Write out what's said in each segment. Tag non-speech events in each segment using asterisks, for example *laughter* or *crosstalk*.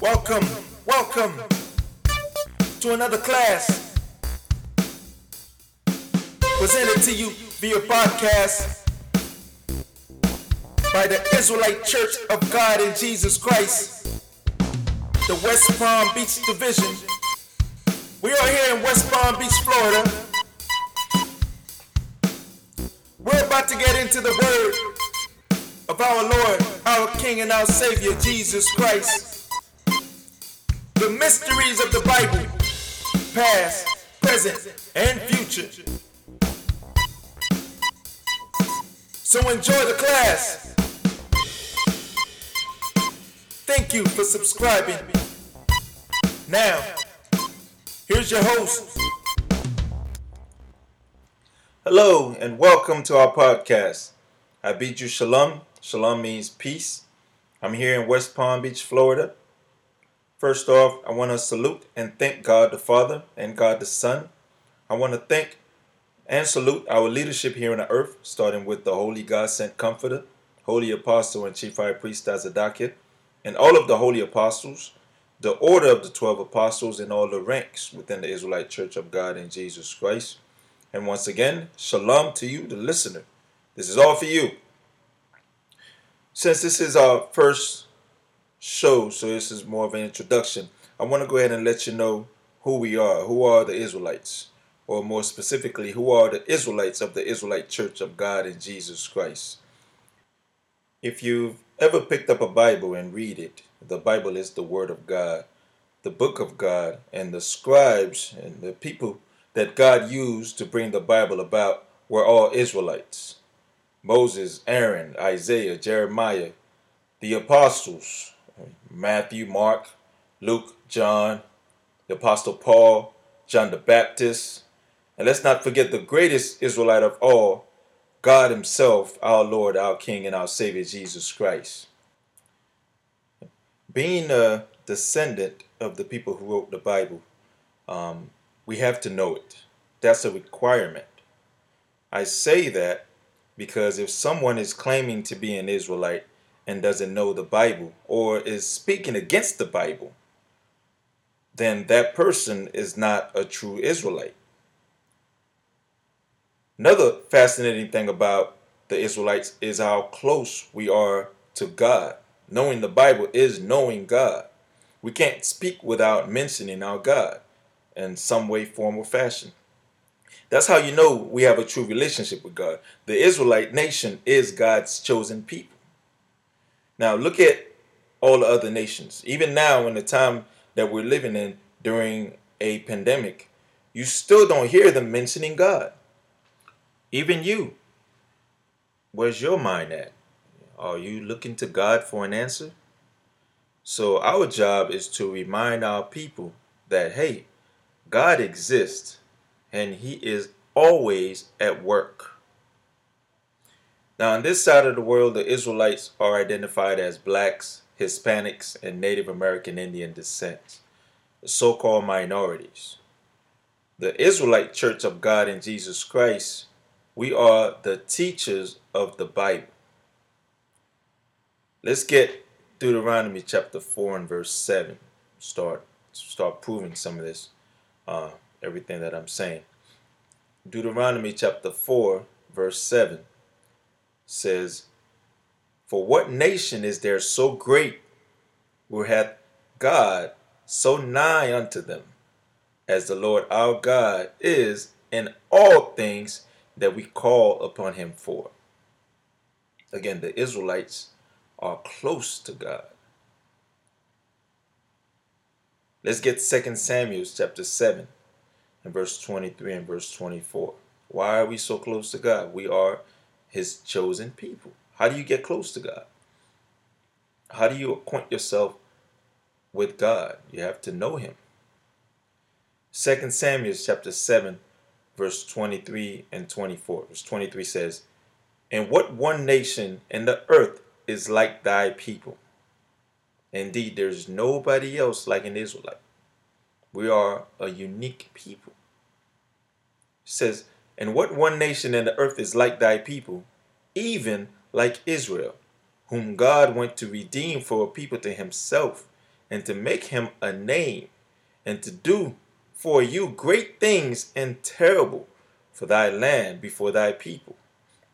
Welcome, welcome to another class presented to you via podcast by the Israelite Church of God in Jesus Christ, the West Palm Beach Division. We are here in West Palm Beach, Florida. We're about to get into the word of our Lord, our King, and our Savior, Jesus Christ. The mysteries of the Bible, past, present, and future. So enjoy the class. Thank you for subscribing. Now, here's your host. Hello, and welcome to our podcast. I bid you shalom. Shalom means peace. I'm here in West Palm Beach, Florida. First off, I want to salute and thank God the Father and God the Son. I want to thank and salute our leadership here on the earth, starting with the Holy God sent Comforter, Holy Apostle and Chief High Priest Tazadaqyah, and all of the Holy Apostles, the order of the 12 Apostles, and all the ranks within the Israelite Church of God in Jesus Christ. And once again, shalom to you, the listener. This is all for you. Since this is our first show, so this is more of an introduction, I want to go ahead and let you know who we are. Who are the Israelites? Or more specifically, who are the Israelites of the Israelite Church of God in Jesus Christ? If you've ever picked up a Bible and read it, the Bible is the Word of God, the book of God, and the scribes and the people that God used to bring the Bible about were all Israelites. Moses, Aaron, Isaiah, Jeremiah, the apostles, Matthew, Mark, Luke, John, the apostle Paul, John the Baptist, and let's not forget the greatest Israelite of all, God himself, our Lord, our King, and our Savior, Jesus Christ. Being a descendant of the people who wrote the Bible, um, we have to know it. That's a requirement. I say that because if someone is claiming to be an Israelite and doesn't know the Bible or is speaking against the Bible, then that person is not a true Israelite. Another fascinating thing about the Israelites is how close we are to God. Knowing the Bible is knowing God. We can't speak without mentioning our God in some way, form, or fashion. That's how you know we have a true relationship with God. The Israelite nation is God's chosen people. Now, look at all the other nations. Even now, in the time that we're living in during a pandemic, you still don't hear them mentioning God. Even you. Where's your mind at? Are you looking to God for an answer? So, our job is to remind our people that, hey, God exists and He is always at work. Now, on this side of the world, the Israelites are identified as blacks, Hispanics, and Native American Indian descent, the so called minorities. The Israelite Church of God in Jesus Christ, we are the teachers of the Bible. Let's get Deuteronomy chapter 4 and verse 7. Start start proving some of this, uh, everything that I'm saying. Deuteronomy chapter 4, verse 7 says, For what nation is there so great where hath God so nigh unto them, as the Lord our God is in all things that we call upon him for? Again, the Israelites are close to God. Let's get 2 Samuel chapter 7 and verse 23 and verse 24. Why are we so close to God? We are his chosen people. How do you get close to God? How do you acquaint yourself with God? You have to know him. 2 Samuel chapter 7 verse 23 and 24. Verse 23 says, And what one nation in the earth is like thy people? Indeed, there's nobody else like an Israelite. We are a unique people. It says, And what one nation in the earth is like thy people, even like Israel, whom God went to redeem for a people to himself, and to make him a name, and to do for you great things and terrible for thy land before thy people,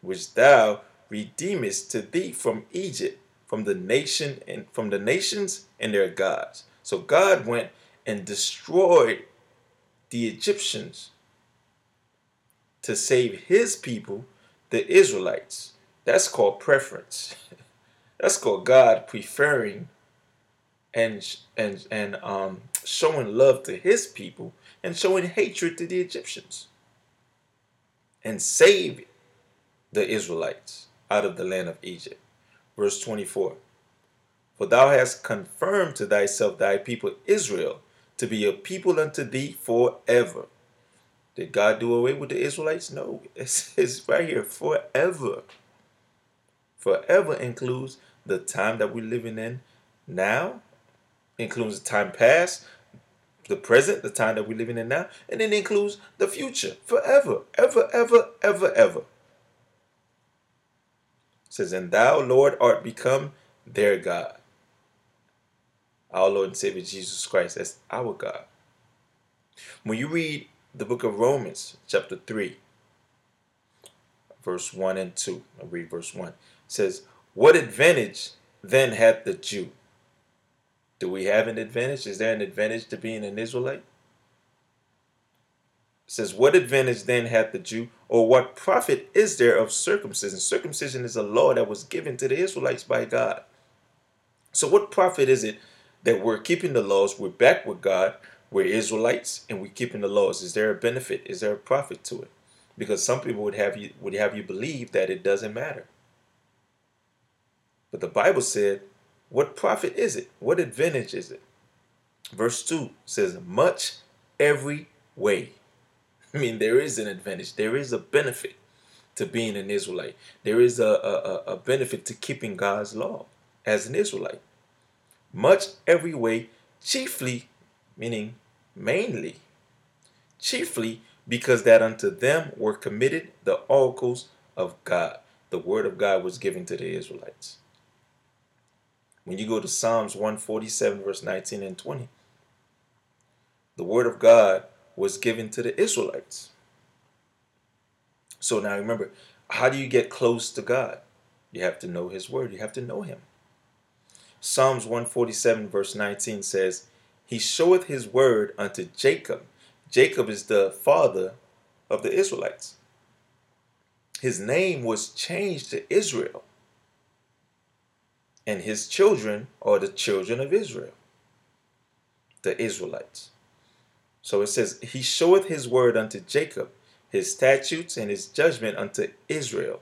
which thou redeemest to thee from Egypt, from the nation and from the nations and their gods. So God went and destroyed the Egyptians to save his people, the Israelites. That's called preference. *laughs* That's called God preferring and and and um, showing love to His people and showing hatred to the Egyptians, and save the Israelites out of the land of Egypt. Verse twenty four. For thou hast confirmed to thyself thy people Israel to be a people unto thee forever. Did God do away with the Israelites? No, *laughs* it's, it's right here forever. Forever includes the time that we're living in now, includes the time past, the present, the time that we're living in now, and then includes the future forever, ever, ever, ever, ever. It says, And thou, Lord, art become their God. Our Lord and Savior Jesus Christ as our God. When you read the book of Romans, chapter 3, verse 1 and 2, I'll read verse 1 says, What advantage then hath the Jew? Do we have an advantage? Is there an advantage to being an Israelite? It says, What advantage then hath the Jew, or what profit is there of circumcision? Circumcision is a law that was given to the Israelites by God. So, what profit is it that we're keeping the laws? We're back with God, we're Israelites, and we're keeping the laws. Is there a benefit? Is there a profit to it? Because some people would have you would have you believe that it doesn't matter. But the Bible said, What profit is it? What advantage is it? Verse 2 says, Much every way. *laughs* I mean, there is an advantage, there is a benefit to being an Israelite, there is a, a, a benefit to keeping God's law as an Israelite. Much every way, chiefly, meaning mainly, chiefly because that unto them were committed the oracles of God. The word of God was given to the Israelites. When you go to Psalms 147, verse 19 and 20, the word of God was given to the Israelites. So now remember, how do you get close to God? You have to know his word. You have to know him. Psalms 147, verse 19 says, He showeth his word unto Jacob. Jacob is the father of the Israelites. His name was changed to Israel and his children are the children of Israel, the Israelites. So it says, He showeth his word unto Jacob, his statutes and his judgment unto Israel.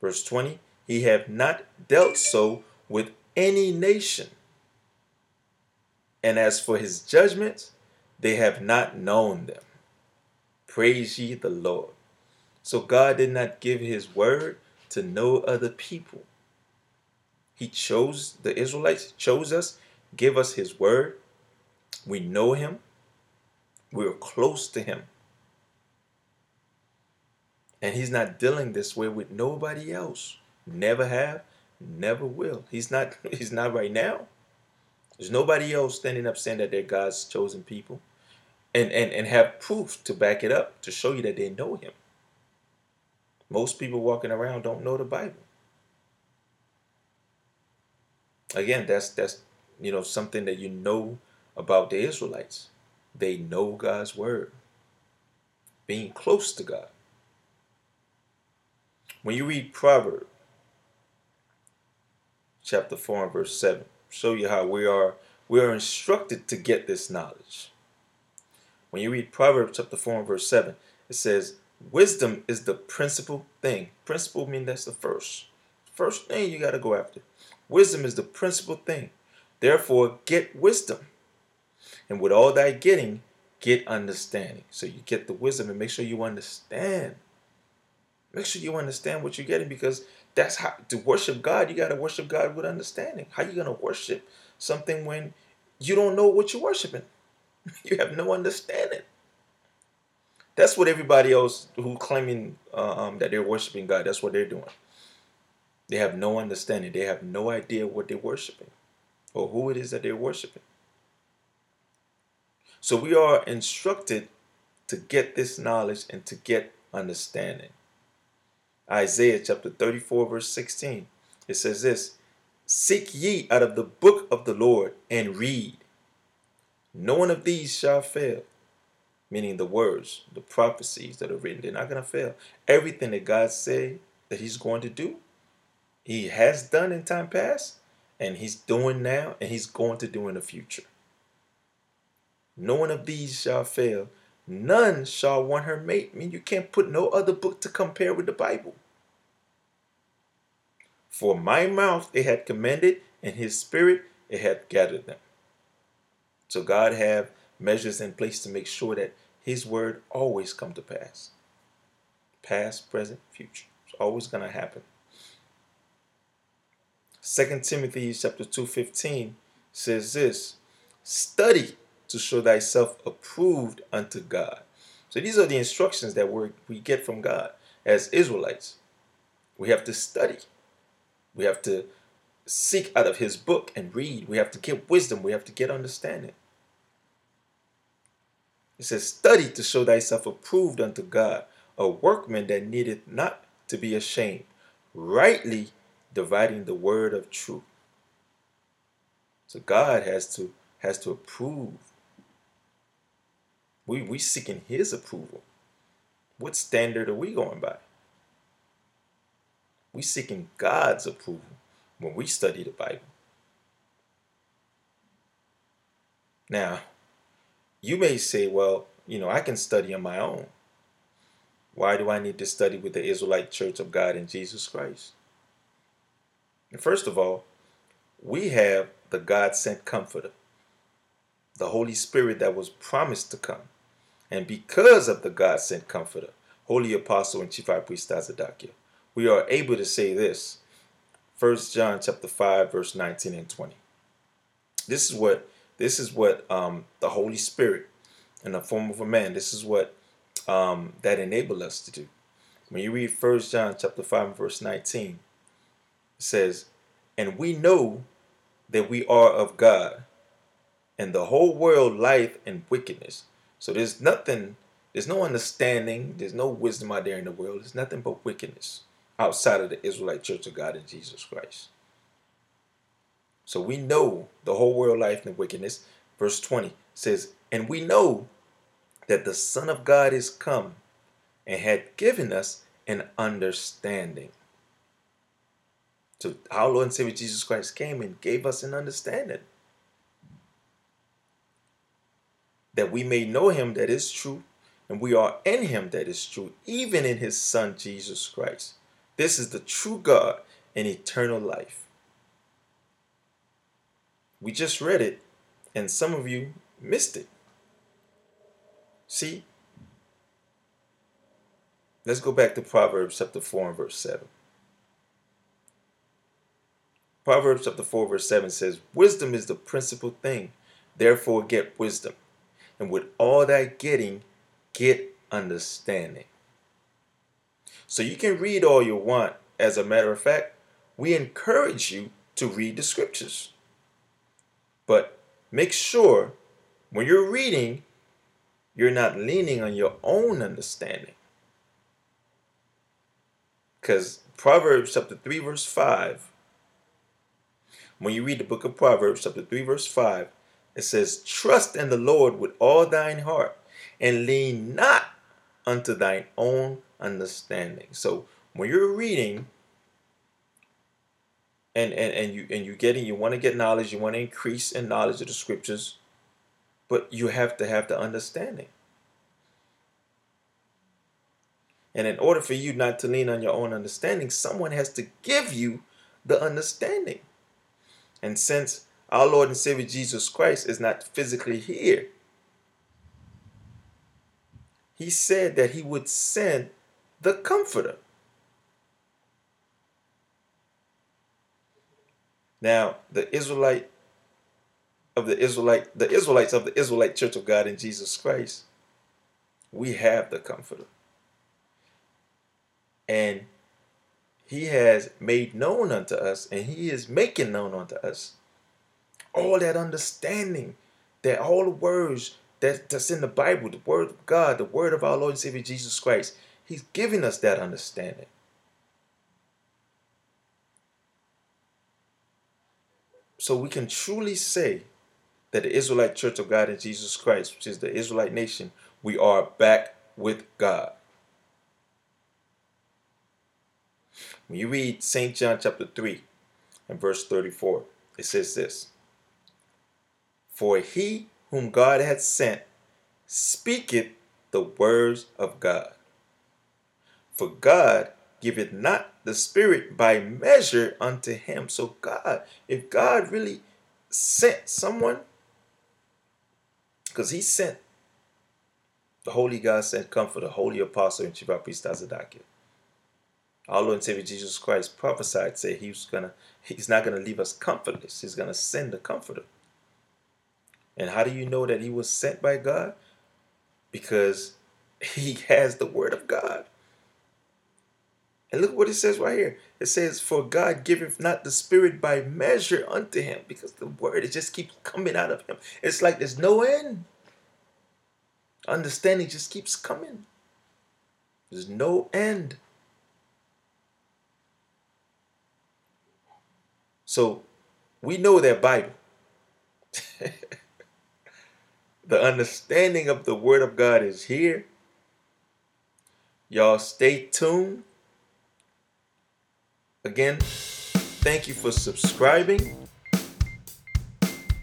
Verse 20, He hath not dealt so with any nation. And as for his judgments, they have not known them. Praise ye the Lord. So God did not give his word to no other people. He chose the Israelites, chose us, give us his word. We know him. We're close to him. And he's not dealing this way with nobody else. Never have, never will. He's not *laughs* he's not right now. There's nobody else standing up saying that they're God's chosen people. And, and, and have proof to back it up to show you that they know him. Most people walking around don't know the Bible again, that's that's you know something that you know about the Israelites. They know God's word. Being close to God. When you read Proverbs chapter 4 and verse 7, show you how we are we are instructed to get this knowledge. When you read Proverbs chapter 4 and verse 7, it says, Wisdom is the principal thing. Principal mean that's the first. First thing you got to go after. Wisdom is the principal thing. Therefore, get wisdom. And with all that getting, get understanding. So you get the wisdom and make sure you understand. Make sure you understand what you're getting because that's how to worship God, you got to worship God with understanding. How you to worship something when you don't know what you're worshiping? *laughs* you have no understanding. That's what everybody else who claiming um, that they're worshiping God, that's what they're doing. They have no understanding. They have no idea what they're worshiping or who it is that they're worshiping. So we are instructed to get this knowledge and to get understanding. Isaiah chapter 34, verse 16. It says this Seek ye out of the book of the Lord and read. No one of these shall fail. Meaning the words, the prophecies that are written, they're not going to fail. Everything that God said that He's going to do, He has done in time past, and He's doing now, and He's going to do in the future. No one of these shall fail. None shall want her mate. I mean, you can't put no other book to compare with the Bible. For my mouth it had commanded, and his spirit it had gathered them. So God have measures in place to make sure that his word always come to pass. Past, present, future. It's always to happen. 2 Timothy chapter 2:15 says this, study to show thyself approved unto God. So these are the instructions that we we get from God as Israelites. We have to study. We have to seek out of his book and read. We have to get wisdom. We have to get understanding. It says, Study to show thyself approved unto God, a workman that needeth not to be ashamed, rightly dividing the word of truth. So God has to has to approve. We we seeking his approval. What standard are we going by? We seeking God's approval when we study the Bible. Now, you may say, well, you know, I can study on my own. Why do I need to study with the Israelite Church of God in Jesus Christ? And first of all, we have the God sent Comforter, the Holy Spirit that was promised to come. And because of the God sent Comforter, Holy Apostle and Chief High Priest Tazadaqyah, we are able to say this. 1 John chapter 5, verse 19 and 20. This is what this is what um, the Holy Spirit in the form of a man, this is what um, that enable us to do. When you read 1 John chapter 5, verse 19, it says, And we know that we are of God, and the whole world lieth in wickedness. So there's nothing, there's no understanding, there's no wisdom out there in the world. There's nothing but wickedness outside of the Israelite Church of God in Jesus Christ. So we know the whole world life and wickedness. Verse 20 says, And we know that the Son of God is come and had given us an understanding. So our Lord and Savior Jesus Christ came and gave us an understanding. That we may know him that is true, and we are in him that is true, even in his Son Jesus Christ. This is the true God and eternal life. We just read it, and some of you missed it. See? Let's go back to Proverbs chapter 4 and verse 7. Proverbs chapter 4, verse 7 says, Wisdom is the principal thing, therefore get wisdom. And with all that getting, get understanding. So you can read all you want. As a matter of fact, we encourage you to read the scriptures. But make sure when you're reading, you're not leaning on your own understanding. Because Proverbs chapter 3, verse 5, when you read the book of Proverbs chapter 3, verse 5, it says, Trust in the Lord with all thine heart, and lean not unto thine own understanding. So when you're reading and, and, and you and you're getting you want to get knowledge, you want to increase in knowledge of the scriptures, but you have to have the understanding. And in order for you not to lean on your own understanding, someone has to give you the understanding. And since our Lord and Savior Jesus Christ is not physically here, he said that he would send the Comforter. Now, the Israelite of the Israelite, the Israelites of the Israelite Church of God in Jesus Christ, we have the Comforter. And he has made known unto us, and he is making known unto us all that understanding, that all the words that, that's in the Bible, the Word of God, the Word of our Lord and Savior Jesus Christ. He's giving us that understanding. So we can truly say that the Israelite Church of God in Jesus Christ, which is the Israelite nation, we are back with God. When you read St. John chapter 3 and verse 34, it says this For he whom God hath sent speaketh the words of God. For God giveth not the Spirit by measure unto him. So, God, if God really sent someone, because he sent the Holy God sent comfort, the Holy Apostle and Chief Priest Tazadaqyah. Our Lord and Savior Jesus Christ prophesied, say he was gonna, he's not gonna leave us comfortless. He's gonna send the comforter. And how do you know that he was sent by God? Because *laughs* he has the word of God. And look what it says right here. It says, For God giveth not the Spirit by measure unto him. Because the word, it just keeps coming out of him. It's like there's no end. Understanding just keeps coming. There's no end. So we know that Bible. The understanding of the Word of God is here. Y'all stay tuned. Again, thank you for subscribing.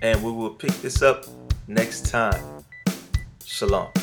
And we will pick this up next time. Shalom.